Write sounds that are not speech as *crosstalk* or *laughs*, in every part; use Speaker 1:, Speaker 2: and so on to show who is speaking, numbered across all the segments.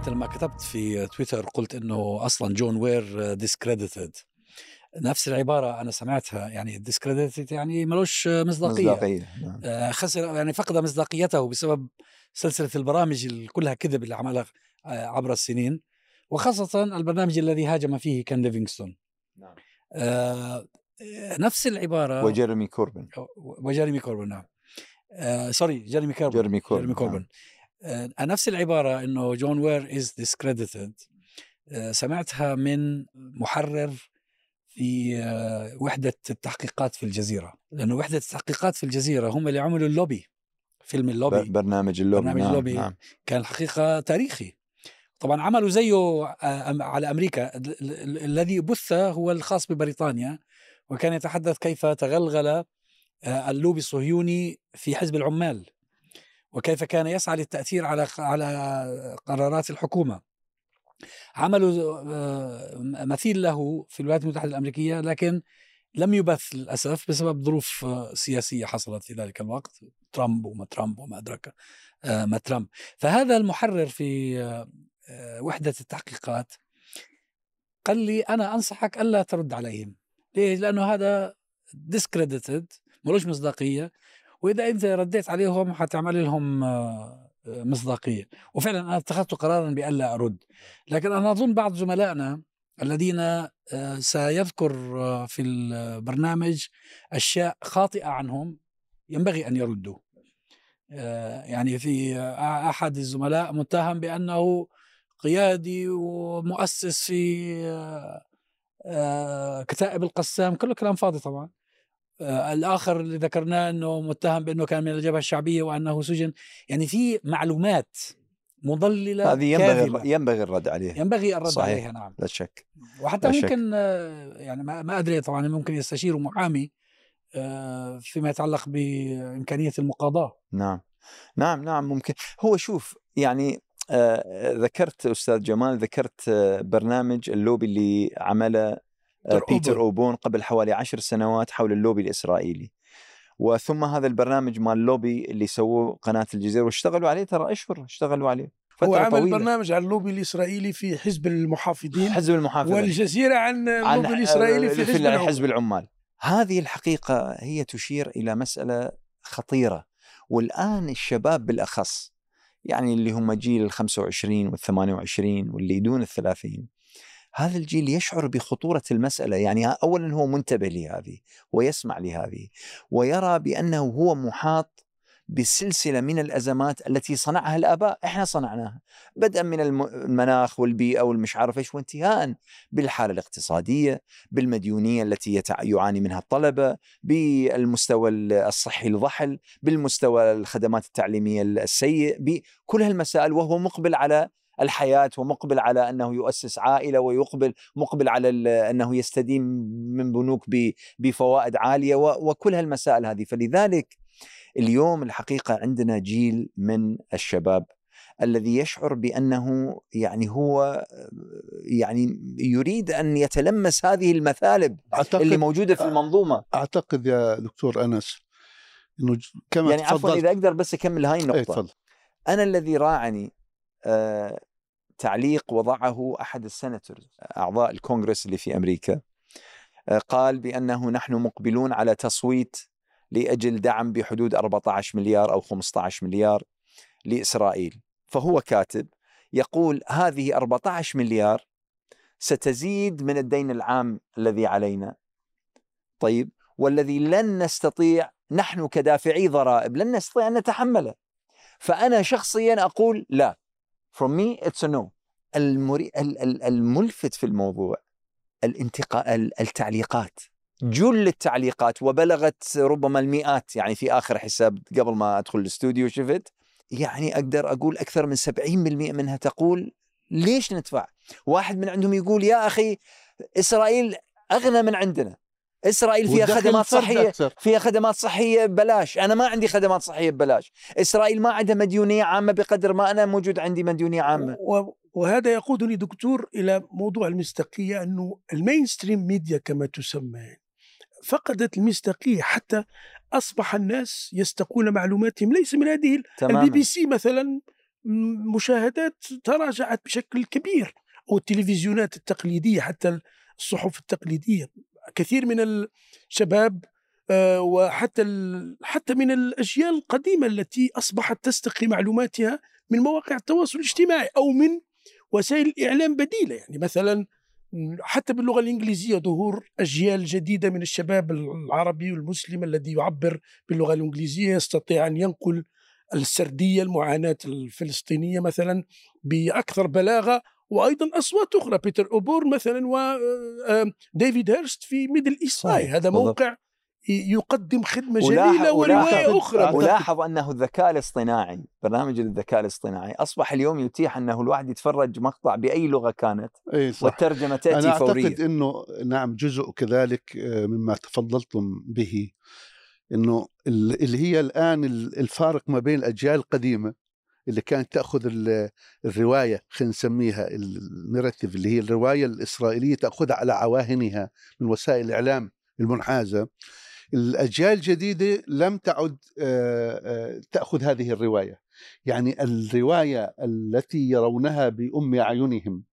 Speaker 1: أنت لما كتبت في تويتر قلت إنه أصلا جون وير discredited نفس العبارة أنا سمعتها يعني discredited يعني ملوش مصداقية.
Speaker 2: مصداقية نعم.
Speaker 1: آه، خسر يعني فقد مصداقيته بسبب سلسلة البرامج كلها كذب اللي عملها آه، عبر السنين. وخاصة البرنامج الذي هاجم فيه كان ليفينغستون
Speaker 2: نعم.
Speaker 1: آه، نفس العبارة.
Speaker 2: وجيرمي كوربن
Speaker 1: وجيريمي كوربن نعم. آه، sorry جيريمي كوربن
Speaker 2: جيرمي كوربن
Speaker 1: جيريمي كوربن آه، نفس العبارة إنه جون وير is discredited سمعتها من محرر في آه، وحدة التحقيقات في الجزيرة لأنه وحدة التحقيقات في الجزيرة هم اللي عملوا اللوبي فيلم اللوبي
Speaker 2: برنامج اللوبي
Speaker 1: برنامج
Speaker 2: نعم.
Speaker 1: اللوبي.
Speaker 2: نعم.
Speaker 1: كان الحقيقة تاريخي طبعا عملوا زيه آه، على ال- الذي بث هو الخاص ببريطانيا وكان يتحدث كيف تغلغل آه، اللوبي الصهيوني في حزب العمال وكيف كان يسعى للتأثير على على قرارات الحكومة. عملوا آه، مثيل له في الولايات المتحدة الأمريكية لكن لم يبث للأسف بسبب ظروف سياسية حصلت في ذلك الوقت ترامب وما ترامب وما أدراك آه، ما ترامب. فهذا المحرر في آه، وحدة التحقيقات قال لي أنا أنصحك ألا ترد عليهم. ليه؟ لأنه هذا ديسكريديتد ملوش مصداقية. وإذا أنت رديت عليهم حتعمل لهم آه، مصداقية. وفعلا أنا اتخذت قرارا بالا أرد. لكن أنا أظن بعض زملائنا الذين آه، سيذكر آه، في البرنامج أشياء خاطئة عنهم ينبغي أن يردوا. يعني في أحد الزملاء متهم بأنه قيادي ومؤسس في كتائب القسام كله كلام فاضي طبعا. الآخر اللي ذكرناه إنه متهم بإنه كان من الجبهه الشعبية وأنه سجن. يعني في معلومات مضللة
Speaker 2: هذه ينبغي
Speaker 1: كاذبة.
Speaker 2: ينبغي الرد عليها.
Speaker 1: ينبغي الرد
Speaker 2: صحيح.
Speaker 1: عليها نعم.
Speaker 2: لا شك.
Speaker 1: وحتى
Speaker 2: لا شك.
Speaker 1: ممكن آه، يعني ما أدري طبعا ممكن يستشيروا محامي آه، فيما يتعلق بإمكانية المقاضاة.
Speaker 2: نعم. نعم نعم ممكن. هو شوف يعني آه ذكرت أستاذ جمال ذكرت آه برنامج اللوبي اللي عمله آه
Speaker 1: بيتر
Speaker 2: بيتر
Speaker 1: أوبون.
Speaker 2: اوبون قبل حوالي عشر سنوات حول اللوبي الإسرائيلي. وثم هذا البرنامج مال اللوبي اللي سووه قناة الجزيرة واشتغلوا عليه ترى أشهر اشتغلوا عليه
Speaker 3: هو
Speaker 2: فتره
Speaker 3: عمل
Speaker 2: طويلة.
Speaker 3: برنامج عن اللوبي الإسرائيلي في حزب المحافظين
Speaker 2: حزب المحافظه
Speaker 3: والجزيرة عن
Speaker 2: عن
Speaker 3: اللوبي الإسرائيلي في حزب العمال.
Speaker 2: حزب العمال هذه الحقيقة هي تشير إلى مسألة خطيرة. والآن الشباب بالأخص يعني اللي هم جيل ال 25 وال 28 واللي دون الثلاثين هذا الجيل يشعر بخطورة المسألة يعني أولا هو منتبه لهذه ويسمع لهذه ويرى بأنه هو محاط بسلسلة من الأزمات التي صنعها الآباء. إحنا صنعناها بدءا من الم- المناخ والبيئة والمش عارف إيش وانتهاء بالحالة الاقتصادية بالمديونية التي يعاني منها الطلبة بالمستوى الصحي الضحل بالمستوى الخدمات التعليمية السيء بكل هالمسائل. وهو مقبل على الحياة ومقبل على أنه يؤسس عائلة ويقبل مقبل على أنه يستدين من بنوك بفوائد عالية وكل هالمسائل هذه. فلذلك اليوم الحقيقة عندنا جيل من الشباب الذي يشعر بأنه يعني هو يعني يريد أن يتلمس هذه المثالب
Speaker 4: أعتقد
Speaker 2: اللي موجودة في المنظومة.
Speaker 4: أعتقد يا دكتور أنس إنه كما
Speaker 2: يعني عفوا إذا أقدر بس أكمل هاي
Speaker 4: إيه،
Speaker 2: النقطة
Speaker 4: تفضل.
Speaker 2: أنا الذي راعني آه، تعليق وضعه أحد السناتورز أعضاء الكونغرس اللي في أمريكا. آه، قال بأنه نحن مقبلون على تصويت لأجل دعم بحدود 14 مليار أو 15 مليار لإسرائيل. فهو كاتب يقول هذه 14 مليار ستزيد من الدين العام الذي علينا. طيب والذي لن نستطيع نحن كدافعي ضرائب لن نستطيع أن نتحمله. فأنا شخصيا أقول لا. No. المري... ال- ال- الملفت في الموضوع الانتقاء ال- التعليقات. جل التعليقات وبلغت ربما المئات يعني في آخر حساب قبل ما أدخل الاستوديو شفت؟ يعني أقدر أقول أكثر من 70% منها تقول ليش ندفع؟ واحد من عندهم يقول يا أخي إسرائيل أغنى من عندنا. إسرائيل فيها خدمات صحية
Speaker 4: أكثر.
Speaker 2: فيها خدمات صحية ببلاش. أنا ما عندي خدمات صحية ببلاش. إسرائيل ما عندها مديونية عامة بقدر ما أنا موجود عندي مديونية عامة.
Speaker 3: و- وهذا يقودني دكتور إلى موضوع المصداقية أنه ال mainstream media كما تسمى فقدت المصداقية. حتى أصبح الناس يستقون معلوماتهم. ليس من هذه البي بي سي مثلا مشاهدات تراجعت بشكل كبير والتلفزيونات التقليدية حتى الصحف التقليدية. كثير من الشباب آه، وحتى حتى من الأجيال القديمة التي أصبحت تستقي معلوماتها من مواقع التواصل الاجتماعي أو من وسائل اعلام بديلة. يعني مثلا حتى باللغة الإنجليزية ظهور أجيال جديدة من الشباب العربي والمسلم الذي يعبر باللغة الإنجليزية يستطيع أن ينقل السردية المعاناة الفلسطينية مثلا بأكثر بلاغة وأيضا أصوات أخرى بيتر أوبورن مثلا وديفيد هيرست في ميدل إيست هذا. موقع يقدم خدمة
Speaker 2: ولاحظ-
Speaker 3: جليلة ورواية
Speaker 2: ولاحظ- أنه الذكاء الاصطناعي برنامج الذكاء الاصطناعي أصبح اليوم يتيح أنه الواحد يتفرج مقطع بأي لغة كانت
Speaker 4: إي صح.
Speaker 2: والترجمة تأتي
Speaker 4: آنيا
Speaker 2: فوريا.
Speaker 4: اعتقد إنه نعم جزء كذلك آه، مما تفضلتم به ال- اللي هي الآن ال- الفارق ما بين الأجيال القديمة اللي كانت تأخذ ال- الرواية خلينا نسميها النراتيف اللي هي الرواية الإسرائيلية تأخذها على عواهنها من وسائل الإعلام المنحازة. الأجيال الجديدة لم تعد آه، آه، تأخذ هذه الرواية. يعني الرواية التي يرونها بأم أعينهم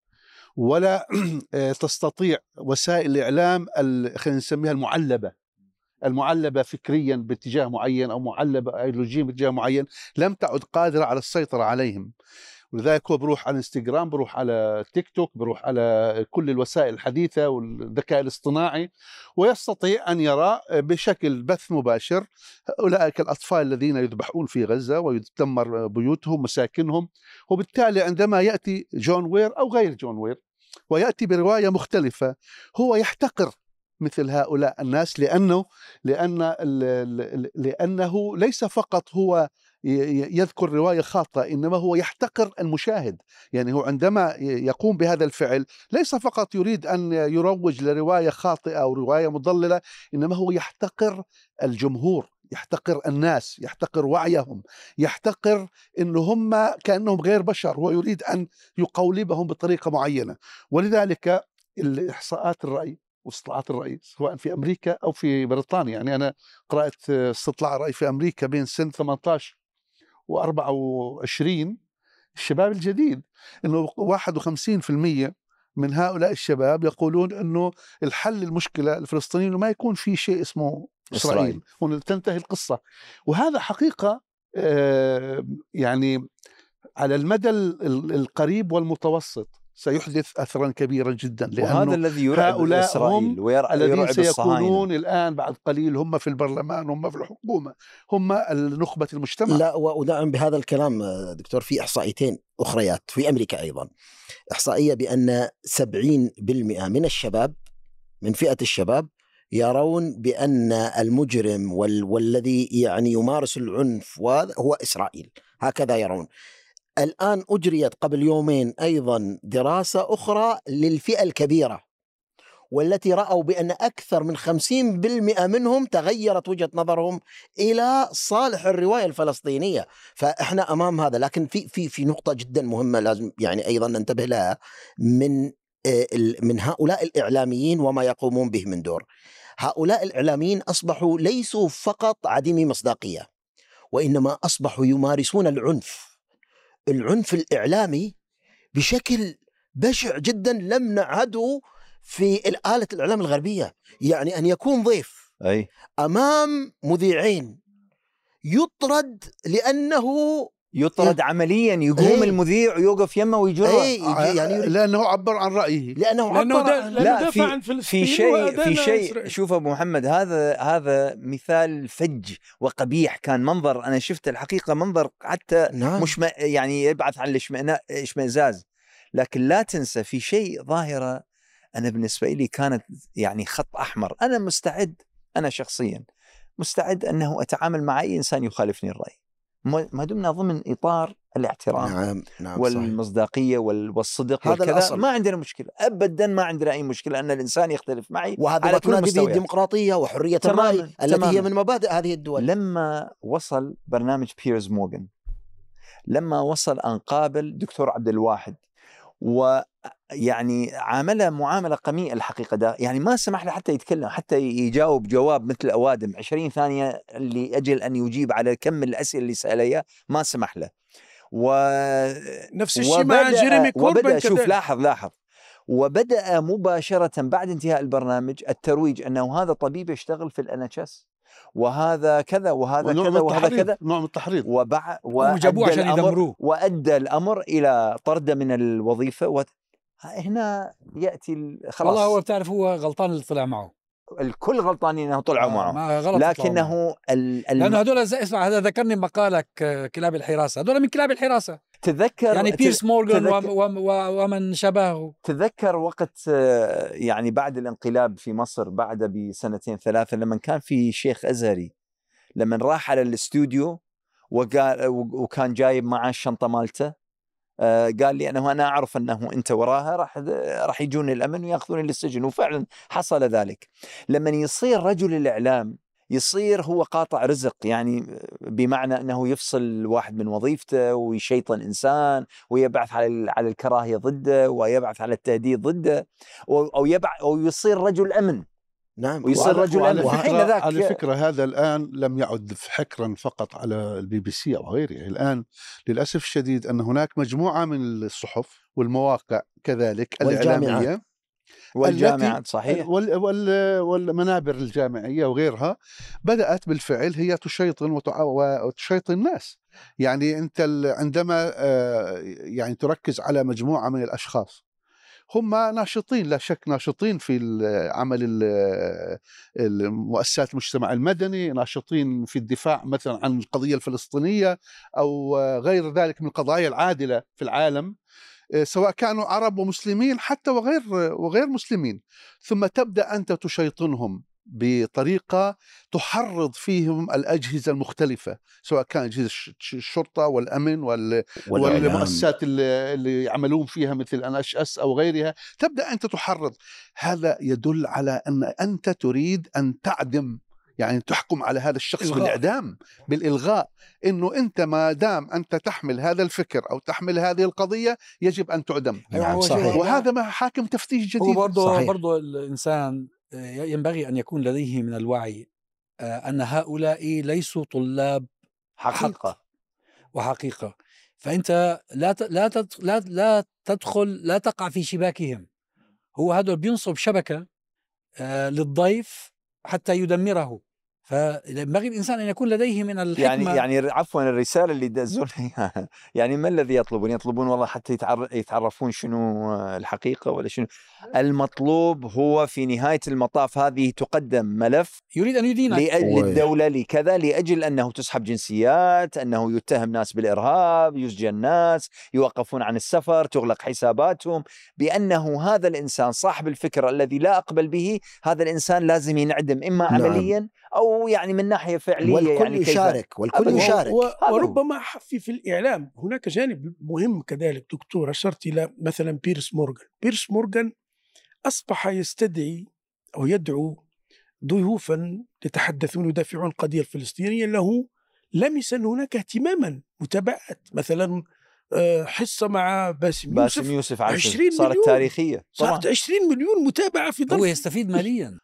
Speaker 4: ولا *clears throat* آه، تستطيع وسائل الإعلام ال- خلينا نسميها المعلبة. المعلبة فكريا باتجاه معين أو معلبة ايديولوجيا باتجاه معين لم تعد قادرة على السيطرة عليهم. ولذلك هو بروح على الانستغرام بروح على تيك توك بروح على كل الوسائل الحديثة والذكاء الاصطناعي ويستطيع أن يرى بشكل بث مباشر اولئك الأطفال الذين يذبحون في غزة ويدمر بيوتهم مساكنهم. وبالتالي عندما يأتي جون وير أو غير جون وير ويأتي برواية مختلفة هو يحتقر مثل هؤلاء الناس ال- ال- لأنه ليس فقط هو يذكر رواية خاطئة إنما هو يحتقر المشاهد. يعني هو عندما يقوم بهذا الفعل ليس فقط يريد أن يروج لرواية خاطئة أو رواية مضللة إنما هو يحتقر الجمهور يحتقر الناس يحتقر وعيهم يحتقر إن هم كأنهم غير بشر. هو يريد أن يقولبهم بطريقة معينة. ولذلك الإحصاءات الرأي واستطلاعات الرأي سواء في أمريكا أو في بريطانيا. يعني أنا قرأت استطلاع رأي في أمريكا بين سن 18 و24 الشباب الجديد إنه 51% من هؤلاء الشباب يقولون إنه الحل المشكلة الفلسطينيه إنه ما يكون في شيء اسمه إسرائيل.
Speaker 2: إسرائيل.
Speaker 4: وانه تنتهي القصة. وهذا حقيقة آه، يعني على المدى ال- ال- القريب والمتوسط. سيحدث اثرا كبيرا جدا
Speaker 2: وهذا
Speaker 4: لأنه
Speaker 2: الذي يرعب
Speaker 4: هؤلاء
Speaker 2: ويرعب
Speaker 4: الذين سيكونون الآن بعد قليل هم في البرلمان هم في الحكومة هم نخبه المجتمع.
Speaker 5: لا وأدعم بهذا الكلام دكتور في إحصائيتين أخريات في أمريكا أيضا. إحصائية بأن 70% من الشباب من فئة الشباب يرون بأن المجرم وال والذي يعني يمارس العنف وهذا هو إسرائيل. هكذا يرون. الآن أجريت قبل يومين أيضا دراسة أخرى للفئة الكبيرة والتي رأوا بأن أكثر من 50% منهم تغيرت وجهة نظرهم إلى صالح الرواية الفلسطينية. فإحنا أمام هذا لكن في في في نقطة جدا مهمة لازم يعني أيضا ننتبه لها من آه، من هؤلاء الإعلاميين وما يقومون به من دور. هؤلاء الإعلاميين أصبحوا ليسوا فقط عديمي مصداقية وإنما أصبحوا يمارسون العنف العنف الإعلامي بشكل بشع جدا لم نعهده في آلة الإعلام الغربية يعني أن يكون ضيف
Speaker 2: أي.
Speaker 5: أمام مذيعين يطرد لأنه
Speaker 2: يطرد عمليا يقوم
Speaker 5: إيه.
Speaker 2: المذيع ويوقف يمه ويجره
Speaker 5: اي يعني يريد-
Speaker 4: لأنه عبر عن
Speaker 5: رأيه.
Speaker 3: لأنه
Speaker 5: عبر
Speaker 3: دا
Speaker 5: عن-
Speaker 3: لأنه
Speaker 2: لا، في-
Speaker 3: عن فلسطين
Speaker 2: في شيء في شيء. شوف أبو محمد هذا هذا مثال فج وقبيح كان منظر أنا شفت الحقيقة منظر حتى
Speaker 5: نعم.
Speaker 2: مش ما يعني يبعث عن الاشمئزاز لكن لا تنسى في شيء ظاهرة أنا بالنسبة لي كانت يعني خط أحمر. أنا مستعد أنا شخصيا مستعد أنه أتعامل مع أي إنسان يخالفني الرأي. ما دمنا ضمن إطار الاحترام
Speaker 5: نعم نعم.
Speaker 2: والمصداقية وال- والصدق
Speaker 5: هذا
Speaker 2: والكذا
Speaker 5: الأصل.
Speaker 2: ما عندنا مشكلة ابدا ما عندنا أي مشكلة أن الإنسان يختلف معي
Speaker 5: وهذا
Speaker 2: على
Speaker 5: ما
Speaker 2: كل
Speaker 5: تنادي به. الديمقراطية
Speaker 2: وحرية
Speaker 5: الرأي التي هي. من مبادئ هذه الدول
Speaker 2: لما وصل برنامج بيرز مورغان لما وصل أن قابل دكتور عبد الواحد ويعني عامله معاملة قميئة الحقيقة ده. يعني ما سمح له حتى يتكلم حتى يجاوب جواب مثل الاوادم 20 ثانية لاجل أن يجيب على كم الأسئلة اللي سألها إياه، ما سمح له. و
Speaker 3: نفس الشيء مع جيريمي كوربن
Speaker 2: وبدأ شوف. لاحظ لاحظ. وبدأ مباشرة بعد انتهاء البرنامج الترويج أنه هذا طبيب يشتغل في الان وهذا كذا وهذا كذا وهذا
Speaker 4: التحريض
Speaker 2: كذا.
Speaker 4: نوع من التحريض.
Speaker 2: وبع...
Speaker 1: وجابوه عشان يدمروه.
Speaker 2: وأدى الأمر إلى طرده من الوظيفة و... هنا يأتي ال- خلاص.
Speaker 1: والله هو بتعرف هو غلطان اللي طلع معه.
Speaker 2: الكل غلطانين إنه طلعوا
Speaker 1: آه،
Speaker 2: معه.
Speaker 1: ما غلط.
Speaker 2: لكنه ال... ال...
Speaker 1: لأنه هدول زي اسمع هذا ذكرني مقالك آه، كلاب الحراسة. هدول من كلاب الحراسة.
Speaker 2: تذكر
Speaker 1: يعني بيرس مورغان ومن شبهه.
Speaker 2: تذكر وقت آه، يعني بعد الانقلاب في مصر بعد بسنتين ثلاثة لما كان في شيخ أزهري لما راح على الاستوديو وقال وكان جايب معه الشنطة مالته آه، قال لي انه أنا أعرف أنه أنت وراها راح راح يجون الأمن ويأخذوني للسجن. وفعلا حصل ذلك. لما يصير رجل الإعلام يصير هو قاطع رزق يعني بمعنى أنه يفصل واحد من وظيفته ويشيطن إنسان ويبعث على على الكراهية ضده ويبعث على التهديد ضده أو يبعث أو يصير رجل أمن
Speaker 5: نعم
Speaker 2: ويصير رجل أمن. في حين ذاك
Speaker 4: على فكرة هذا الآن لم يعد حكرا فقط على البي بي سي أو غيره الآن للأسف الشديد أن هناك مجموعة من الصحف والمواقع كذلك. الإعلامية
Speaker 2: والجامعات صحيح.
Speaker 4: وال وال والمنابر الجامعية وغيرها بدأت بالفعل هي تشيطن وتشيطن الناس. يعني ال- عندما آه، يعني تركز على مجموعة من الأشخاص هم ناشطين لا شك ناشطين في عمل ال- المؤسسات المجتمع المدني ناشطين في الدفاع مثلا عن القضية الفلسطينية أو غير ذلك من القضايا العادلة في العالم. سواء كانوا عرب ومسلمين حتى وغير وغير مسلمين. ثم تبدأ أنت تشيطنهم بطريقة تحرض فيهم الأجهزة المختلفة سواء كان أجهزة الش- الش- الشرطة والأمن وال. والمؤسسات اللي, اللي يعملون فيها مثل ان اش اس أو غيرها. تبدأ أنت تحرض. هذا يدل على أن أنت تريد أن تعدم يعني تحكم على هذا الشخص
Speaker 3: إلغاء.
Speaker 4: بالإعدام بالإلغاء. إنه أنت ما دام أنت تحمل هذا الفكر أو تحمل هذه القضية يجب أن تعدم.
Speaker 5: نعم، صحيح.
Speaker 4: وهذا ما حاكم تفتيش جديد.
Speaker 1: برضه
Speaker 5: صحيح.
Speaker 1: برضه الإنسان آه، ينبغي أن يكون لديه من الوعي آه، أن هؤلاء ليسوا طلاب
Speaker 2: حقيقة.
Speaker 1: وحقيقة. فأنت لا ت- لا لا لا تدخل لا تقع في شباكهم. هو هذا بينصب شبكة آه، للضيف حتى يدمره. فينبغي الإنسان أن يكون لديه من الحكمة.
Speaker 2: يعني يعني عفوا الرسالة اللي دزون إياها، *laughs* يعني ما الذي يطلبون؟ يطلبون والله حتى يتعر- يتعرفون شنو الحقيقة ولا شنو. المطلوب هو في نهاية المطاف هذه تقدم ملف
Speaker 1: يريد أن يدينك.
Speaker 2: الدولة لكذا لأجل أنه تسحب جنسيات أنه يتهم ناس بالإرهاب يسجن ناس يوقفون عن السفر تغلق حساباتهم. بأنه هذا الإنسان صاحب الفكر الذي لا أقبل به هذا الإنسان لازم ينعدم إما
Speaker 5: نعم.
Speaker 2: أو يعني من ناحية فعلية
Speaker 5: والكل
Speaker 2: يعني كيف
Speaker 5: يشارك والكل. يشارك.
Speaker 3: و-
Speaker 2: هو.
Speaker 3: وربما حفي في الإعلام هناك جانب مهم كذلك دكتور أشرت إلى مثلا بيرس مورغان. بيرس مورغان أصبح يستدعي أو يدعو ضيوفا يتحدثون ويدافعون عن القضية الفلسطينية. له لمسا هناك اهتماما متابعة مثلا آه، حصة مع باسم
Speaker 2: باسم
Speaker 3: يوسف.
Speaker 2: يوسف عاشر
Speaker 3: 20
Speaker 2: صارت
Speaker 3: مليون.
Speaker 2: تاريخية. طبعا.
Speaker 3: صارت 20 مليون متابعة في
Speaker 1: هو
Speaker 3: ظرف
Speaker 1: يستفيد ماليا.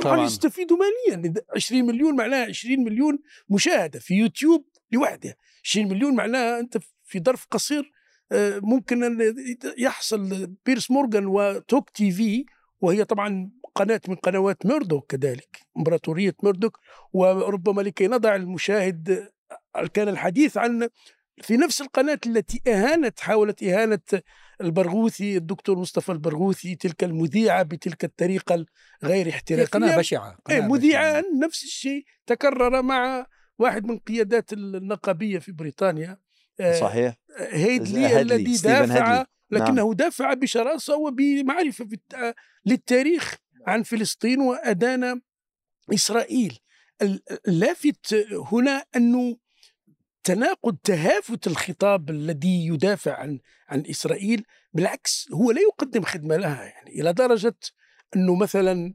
Speaker 3: طبعا,
Speaker 4: طبعاً.
Speaker 3: يستفيدوا ماليا 20 مليون معناها 20 مليون مشاهدة في يوتيوب لوحده 20 مليون معناها أنت في ظرف قصير آه، ممكن أن يحصل بيرس مورغان وتوك تي في وهي طبعا قناة من قنوات ميردوك كذلك إمبراطورية ميردوك وربما لكي نضع المشاهد آه، كان الحديث عن في نفس القناة التي أهانت حاولت إهانة البرغوثي الدكتور مصطفى البرغوثي تلك المذيعة بتلك الطريقة الغير
Speaker 1: هي
Speaker 3: احترافية
Speaker 1: قناة بشعة
Speaker 3: إيه
Speaker 1: قناة
Speaker 3: مذيعا
Speaker 1: بشعة.
Speaker 3: نفس الشيء تكرر مع واحد من قيادات النقابية في بريطانيا آه،
Speaker 2: صحيح
Speaker 3: هيدلي
Speaker 2: هيدلي،
Speaker 3: الذي دافع
Speaker 2: هيدلي.
Speaker 3: لكنه دافع بشراسة وبمعرفة بالت- للتاريخ عن فلسطين وأدان إسرائيل ال- اللافت هنا أنه تناقض تهافت الخطاب الذي يدافع عن عن إسرائيل بالعكس هو لا يقدم خدمة لها يعني إلى درجة أنه مثلا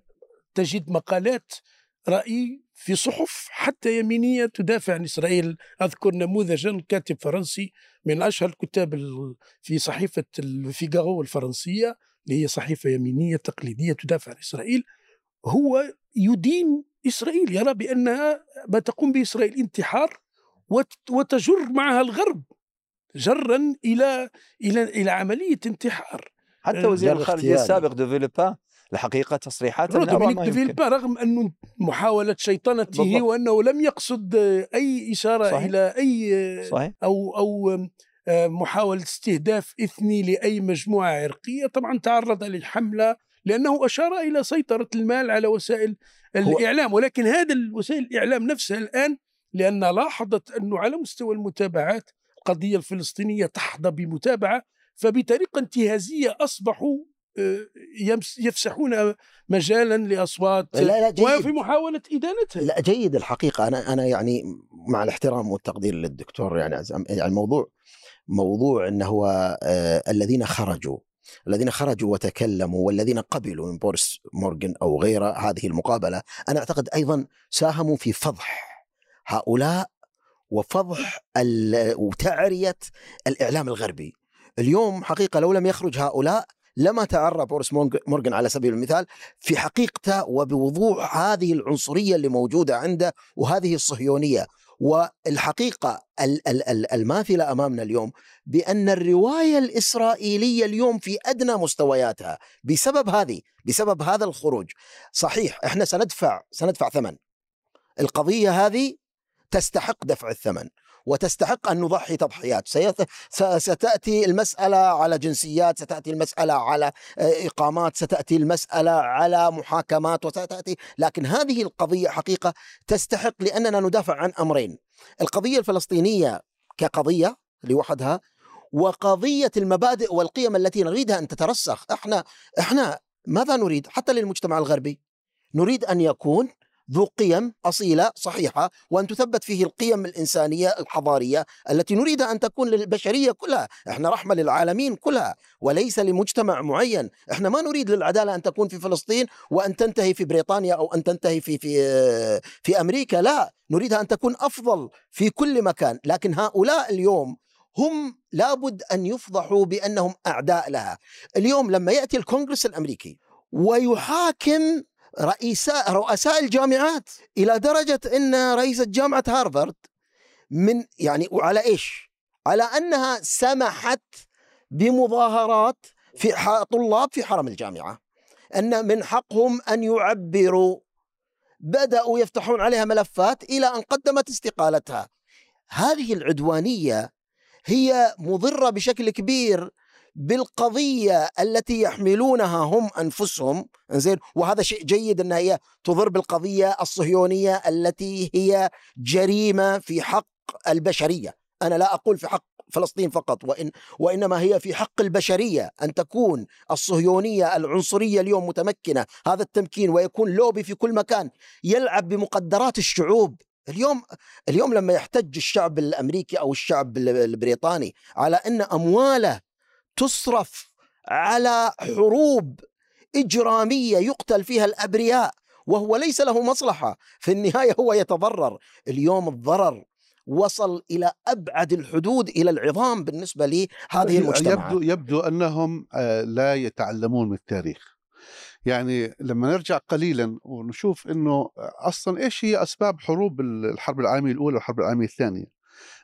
Speaker 3: تجد مقالات رأي في صحف حتى يمينية تدافع عن إسرائيل. أذكر نموذجا كاتب فرنسي من أشهر الكتاب ال- في صحيفة الفيغارو الفرنسية اللي هي صحيفة يمينية تقليدية تدافع عن إسرائيل. هو يدين إسرائيل يرى بأنها ما تقوم به اسرائيل انتحار وتجر معها الغرب جرا إلى إلى إلى عملية انتحار
Speaker 2: حتى وزير
Speaker 5: جر الخارجية.
Speaker 2: السابق دوفيلبان الحقيقة أروع
Speaker 3: دومينيك رغم انه محاولة شيطنته
Speaker 2: بالضبط.
Speaker 3: وأنه لم يقصد أي إشارة
Speaker 2: صحيح.
Speaker 3: إلى أي
Speaker 2: صحيح
Speaker 3: أو أو آه، محاولة استهداف إثني لأي مجموعة عرقية طبعا تعرض للحملة لأنه أشار إلى سيطرة المال على وسائل الإعلام ولكن هذا وسائل الإعلام نفسها الآن لأن لاحظت أنه على مستوى المتابعات القضية الفلسطينية تحظى بمتابعة فبطريقة انتهازية أصبحوا آه، يفسحون مجالا لأصوات
Speaker 5: لا لا
Speaker 3: وفي
Speaker 5: جيد
Speaker 3: محاولة إدانتها.
Speaker 5: لا جيد الحقيقة. أنا أنا يعني مع الاحترام والتقدير للدكتور يعني يعني الموضوع موضوع إنه هو آه الذين خرجوا الذين خرجوا وتكلموا والذين قبلوا من بوريس مورغان أو غيره هذه المقابلة أنا أعتقد أيضا ساهموا في فضح هؤلاء وفضح ال- وتعرية الإعلام الغربي. اليوم حقيقة لو لم يخرج هؤلاء لما تعرى بيرس مورغ- مورغان على سبيل المثال في حقيقته وبوضوح هذه العنصرية اللي موجودة عنده وهذه الصهيونية. والحقيقة ال- ال- ال- الماثلة أمامنا اليوم بأن الرواية الإسرائيلية اليوم في أدنى مستوياتها بسبب هذه بسبب هذا الخروج. صحيح إحنا سندفع سندفع ثمن. القضية هذه تستحق دفع الثمن وتستحق أن نضحي تضحيات. سيت... س- ستاتي المسألة على جنسيات ستأتي المسألة على آه، إقامات ستأتي المسألة على محاكمات وستأتي لكن هذه القضية حقيقة تستحق لأننا ندافع عن أمرين. القضية الفلسطينية كقضية لوحدها وقضية المبادئ والقيم التي نريدها أن تترسخ. إحنا إحنا ماذا نريد؟ حتى للمجتمع الغربي نريد أن يكون ذو قيم أصيلة صحيحة وأن تثبت فيه القيم الإنسانية الحضارية التي نريد أن تكون للبشرية كلها، إحنا رحمة للعالمين كلها وليس لمجتمع معين، إحنا ما نريد للعدالة أن تكون في فلسطين وأن تنتهي في بريطانيا أو أن تنتهي في في في أمريكا، لا، نريدها أن تكون أفضل في كل مكان، لكن هؤلاء اليوم هم لابد أن يفضحوا بأنهم أعداء لها. اليوم لما يأتي الكونغرس الأمريكي ويحاكم رئيساء رؤساء الجامعات إلى درجة إن رئيسه جامعة هارفارد من يعني وعلى إيش؟ على أنها سمحت بمظاهرات في طلاب في حرم الجامعة أن من حقهم أن يعبروا بدأوا يفتحون عليها ملفات إلى أن قدمت استقالتها هذه العدوانية هي مضرة بشكل كبير بالقضية التي يحملونها هم أنفسهم زين وهذا شيء جيد إنها هي تضر بالقضية الصهيونية التي هي جريمة في حق البشرية. أنا لا أقول في حق فلسطين فقط وإن وإنما هي في حق البشرية أن تكون الصهيونية العنصرية اليوم متمكنة. هذا التمكين ويكون لوبي في كل مكان. يلعب بمقدرات الشعوب. اليوم اليوم لما يحتج الشعب الأمريكي أو الشعب البريطاني على إن أمواله تصرف على حروب إجرامية يقتل فيها الأبرياء وهو ليس له مصلحة. في النهاية هو يتضرر. اليوم الضرر وصل إلى أبعد الحدود إلى العظام بالنسبة لهذه المجتمعات.
Speaker 4: يبدو يبدو أنهم آه، لا يتعلمون من التاريخ. يعني لما نرجع قليلا ونشوف إنه أصلا إيش هي أسباب حروب الحرب العالمية الأولى والحرب العالمية الثانية؟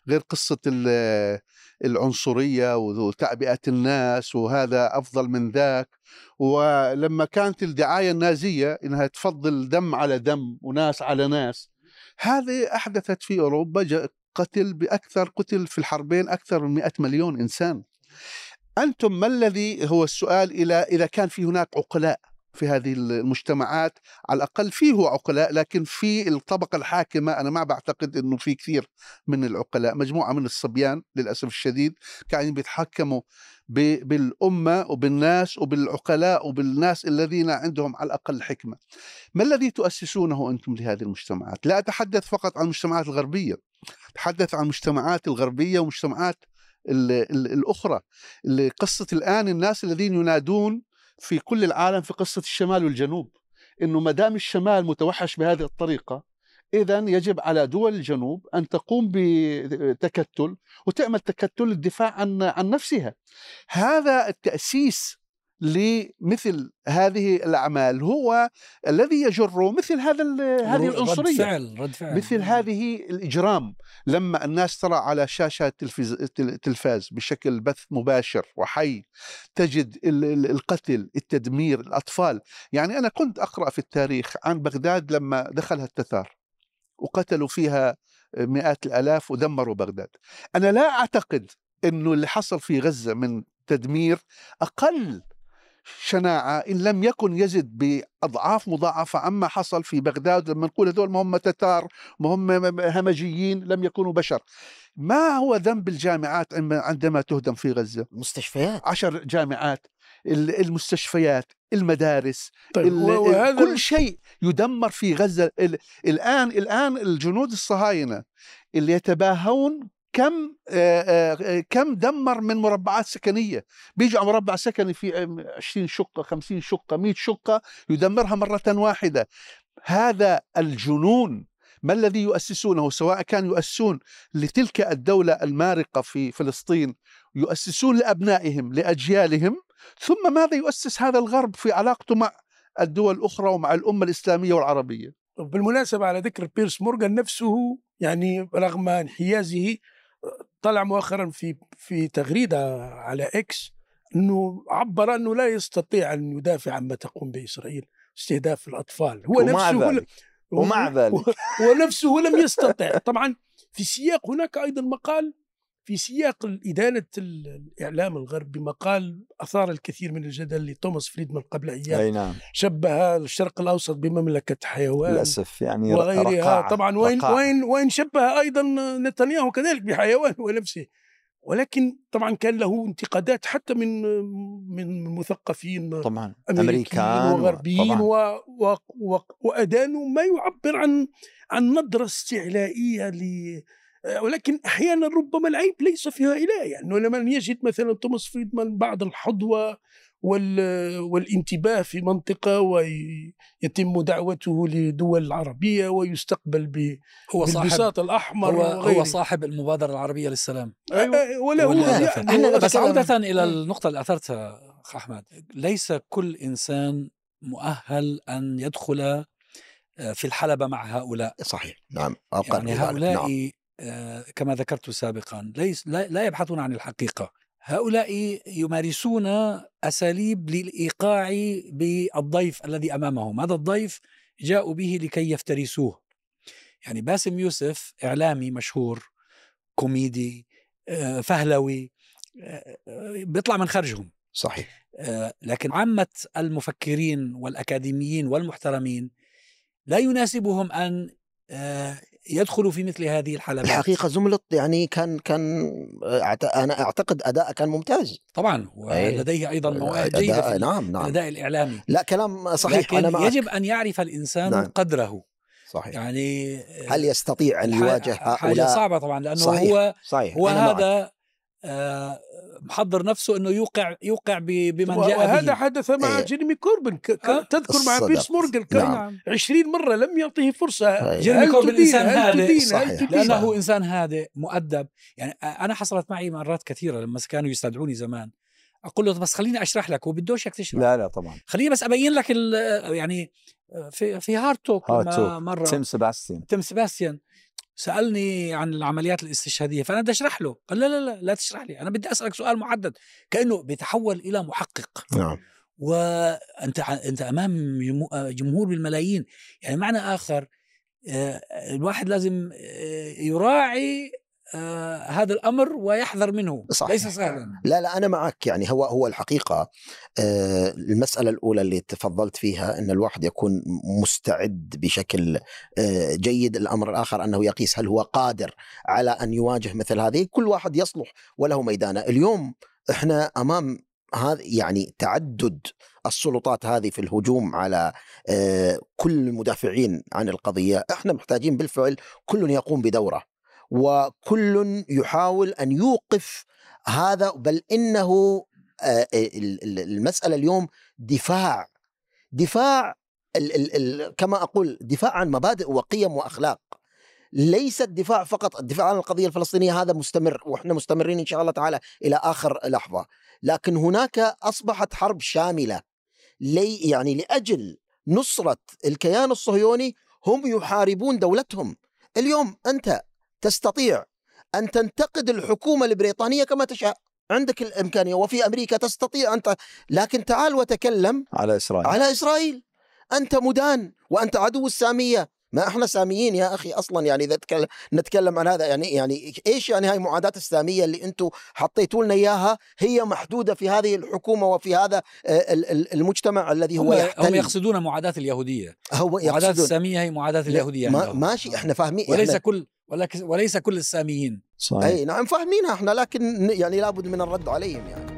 Speaker 4: غير قصة ال- العنصرية وتعبئة الناس وهذا أفضل من ذاك. ولما كانت الدعاية النازية إنها تفضل دم على دم وناس على ناس هذه أحدثت في أوروبا ج- قتل بأكثر قتل في الحربين أكثر من 100 مليون إنسان. أنتم ما الذي هو السؤال إلى إذا كان في هناك عقلاء؟ في هذه المجتمعات على الأقل فيه عقلاء لكن في الطبقة الحاكمة أنا ما بعتقد إنه في كثير من العقلاء مجموعة من الصبيان للأسف الشديد قاعدين بيتحكموا ب- بالأمة وبالناس وبالعقلاء وبالناس الذين عندهم على الأقل حكمة. ما الذي تؤسسونه أنتم لهذه المجتمعات؟ لا أتحدث فقط عن المجتمعات الغربية أتحدث عن المجتمعات الغربية ومجتمعات ال- ال- الأخرى. اللي قصة الآن الناس الذين ينادون في كل العالم في قصة الشمال والجنوب إنه ما دام الشمال متوحش بهذه الطريقة اذا يجب على دول الجنوب أن تقوم بتكتل وتعمل تكتل للدفاع عن عن نفسها. هذا التأسيس لمثل هذه الأعمال. هو الذي يجر مثل هذا هذه
Speaker 1: رد
Speaker 4: العنصرية.
Speaker 1: فعل رد فعل.
Speaker 4: مثل هذه الإجرام. لما الناس ترى على التل- التلفاز بشكل بث مباشر وحي تجد ال- ال- القتل التدمير الأطفال. يعني أنا كنت أقرأ في التاريخ عن بغداد لما دخلها التتار وقتلوا فيها مئات الآلاف ودمروا بغداد. أنا لا أعتقد إنه اللي حصل في غزة من تدمير أقل شناعة إن لم يكن يزد بأضعاف مضاعفة عما حصل في بغداد لما نقول هذول ما هم تتار ما هم همجيين لم يكونوا بشر. ما هو ذنب الجامعات عندما- تهدم في غزة؟
Speaker 5: مستشفيات
Speaker 4: عشر جامعات ال- المستشفيات المدارس
Speaker 3: طيب
Speaker 4: كل شيء يدمر في غزة. ال- الآن الآن الجنود الصهاينة اللي يتباهون كم كم دمر من مربعات سكنية. بيجي على مربع سكني في آم، 20 شقة 50 شقة 100 شقة يدمرها مرة واحدة. هذا الجنون ما الذي يؤسسونه؟ سواء كان يؤسسون لتلك الدولة المارقة في فلسطين يؤسسون لأبنائهم لأجيالهم ثم ماذا يؤسس هذا الغرب في علاقته مع الدول الأخرى ومع الأمة الإسلامية والعربية؟
Speaker 3: بالمناسبة على ذكر بيرس مورغان نفسه يعني رغم انحيازه طلع مؤخرا في في تغريدة على إكس إنه عبر إنه لا يستطيع أن يدافع عما تقوم به إسرائيل استهداف الأطفال. هو
Speaker 2: ومع
Speaker 3: نفسه
Speaker 2: ذلك ومع ذلك.
Speaker 3: هو *laughs* نفسه لم يستطع. طبعا في سياق هناك أيضا مقال في سياق إدانة الإعلام الغربي مقال أثار الكثير من الجدل لتوماس فريدمان قبل أيام
Speaker 2: أي نعم.
Speaker 3: شبه الشرق الأوسط بمملكة حيوان
Speaker 2: للأسف يعني
Speaker 3: وغيرها.
Speaker 2: رقاعة
Speaker 3: طبعا وين
Speaker 2: رقاعة.
Speaker 3: وين وين شبه أيضا نتنياهو كذلك بحيوان *laughs* هو نفسه ولكن طبعا كان له انتقادات حتى من من مثقفين
Speaker 2: طبعا. أمريكان
Speaker 3: وغربيين
Speaker 2: طبعا.
Speaker 3: و و و وأدانوا ما يعبر عن عن نظرة استعلائية ولكن أحيانا ربما العيب ليس في هؤلاء يعني لما يجد مثلا توماس فريدمان بعض الحظوه وال والانتباه في منطقة ويتم دعوته لدول العربيه ويستقبل ب-
Speaker 1: هو صاحب
Speaker 3: بالبساط الأحمر
Speaker 1: هو,
Speaker 3: وغيره
Speaker 1: هو صاصاحب المبادرة العربية للسلام
Speaker 3: أيوة. ولا هو. يعني
Speaker 1: بس عودة إلى. النقطة اللي أثرتها أخ أحمد ليس كل إنسان مؤهل أن يدخل آه، في الحلبة مع هؤلاء
Speaker 5: صحيح نعم
Speaker 1: يعني
Speaker 5: بذلك. نعم.
Speaker 1: آه، كما ذكرت سابقا ليس لا, يبحثون عن الحقيقة. هؤلاء يمارسون أساليب للإيقاع بالضيف الذي أمامهم. هذا الضيف جاءوا به لكي يفترسوه. يعني باسم يوسف إعلامي مشهور كوميدي آه، فهلوي آه، بيطلع من خرجهم
Speaker 5: صحيح.
Speaker 1: لكن عامة المفكرين والأكاديميين والمحترمين لا يناسبهم أن يدخلوا في مثل هذه الحلبات.
Speaker 5: الحقيقة زملط يعني كان كان أنا أعتقد أداء كان ممتاز.
Speaker 1: طبعا
Speaker 5: أي.
Speaker 1: ولديه أيضا مواهب جيدة
Speaker 5: أداء
Speaker 1: في
Speaker 5: نعم نعم.
Speaker 1: الأداء الإعلامي.
Speaker 5: لا كلام صحيح.
Speaker 1: لكن
Speaker 5: أنا معك.
Speaker 1: يجب أن يعرف الإنسان
Speaker 5: نعم.
Speaker 1: قدره.
Speaker 5: صحيح.
Speaker 1: يعني
Speaker 5: هل يستطيع
Speaker 1: ح-
Speaker 5: يواجه
Speaker 1: حاجة
Speaker 5: هؤلاء
Speaker 1: صعبة طبعا لأنه
Speaker 5: صحيح.
Speaker 1: هو
Speaker 5: صحيح.
Speaker 1: هو
Speaker 5: أنا معك.
Speaker 1: آه، محضر نفسه إنه يوقع يوقع بمن جاء
Speaker 3: وهذا
Speaker 1: به
Speaker 3: حدث مع
Speaker 5: إيه.
Speaker 3: جيريمي كوربن ك- ك-
Speaker 1: آه.
Speaker 3: تذكر مع
Speaker 5: الصدق.
Speaker 3: بيرس مورغان كان
Speaker 5: نعم.
Speaker 3: 20 مرة لم يعطيه
Speaker 5: فرصة.
Speaker 1: جيريمي كوربن
Speaker 3: هل
Speaker 1: هادئ.
Speaker 5: صحيح.
Speaker 1: لأنه إنسان هادئ مؤدب يعني أنا حصلت معي مرات كثيرة لما كانوا يستدعوني زمان أقول له بس خليني أشرح لك وبدوش اياك تشرح
Speaker 2: لا لا طبعا
Speaker 1: خليني بس أبين لك ال- يعني في في هارد توك. مرة
Speaker 2: تيم سيباستيان.
Speaker 1: تيم سيباستيان سألني عن العمليات الاستشهادية فأنا بدي أشرح له. قال لا لا لا لا تشرح لي أنا بدي أسألك سؤال محدد كأنه بيتحول إلى محقق.
Speaker 5: نعم.
Speaker 1: وأنت أنت أمام جمهور بالملايين. يعني معنى آخر آه، الواحد لازم آه، يراعي آه، هذا الأمر ويحذر منه.
Speaker 5: صحيح.
Speaker 1: ليس سهلا.
Speaker 5: لا لا أنا معك. يعني هو هو الحقيقة آه، المسألة الأولى اللي تفضلت فيها إن الواحد يكون مستعد بشكل آه، جيد. الأمر الآخر أنه يقيس هل هو قادر على أن يواجه مثل هذه. كل واحد يصلح وله ميدانه. اليوم إحنا أمام هذا يعني تعدد السلطات هذه في الهجوم على كل المدافعين عن القضية. إحنا محتاجين بالفعل كل يقوم بدوره. وكل يحاول أن يوقف هذا بل إنه آه، ال- المسألة اليوم دفاع. دفاع كما أقول دفاع عن مبادئ وقيم وأخلاق. ليس الدفاع فقط الدفاع عن القضية الفلسطينية هذا مستمر وإحنا مستمرين إن شاء الله تعالى إلى آخر لحظة. لكن هناك أصبحت حرب شاملة. لي يعني لأجل نصرة الكيان الصهيوني هم يحاربون دولتهم. اليوم أنت تستطيع أن تنتقد الحكومة البريطانية كما تشاء. عندك الإمكانية وفي أمريكا تستطيع انت لكن تعال وتكلم
Speaker 2: على إسرائيل.
Speaker 5: على إسرائيل. أنت مدان وأنت عدو السامية. ما إحنا ساميين يا أخي أصلا يعني إذا تكلم نتكلم عن هذا يعني يعني إيش يعني هاي معاداة السامية اللي أنتم حطيتوا لنا إياها؟ هي محدودة في هذه الحكومة وفي هذا آه، ال- ال- المجتمع الذي هو
Speaker 1: هم,
Speaker 5: يحتل
Speaker 1: هم يقصدون معاداة اليهودية.
Speaker 5: هو
Speaker 1: معاداة
Speaker 5: يقصدون.
Speaker 1: السامية هي معاداة اليهودية
Speaker 5: ما. ماشي إحنا فاهمين
Speaker 1: وليس كل ولكن وليس كل الساميين.
Speaker 2: صحيح.
Speaker 5: أي نعم فاهمينها إحنا لكن يعني لابد من الرد عليهم يعني.